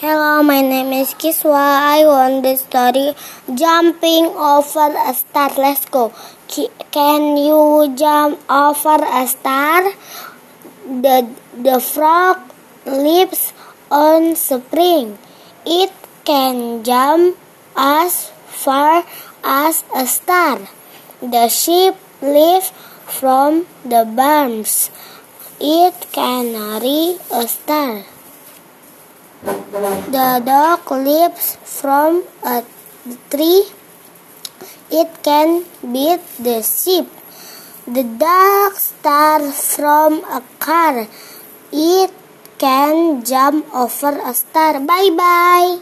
Hello, my name is Kiswah. I want the story Jumping Over a Star. Let's go. Can you jump over a star? The, the frog lives on spring. It can jump as far as a star. The sheep lives from the barns. It can reach a star. The dog leaps from a tree. It can beat the sheep. The dog starts from a car. It can jump over a star. Bye bye.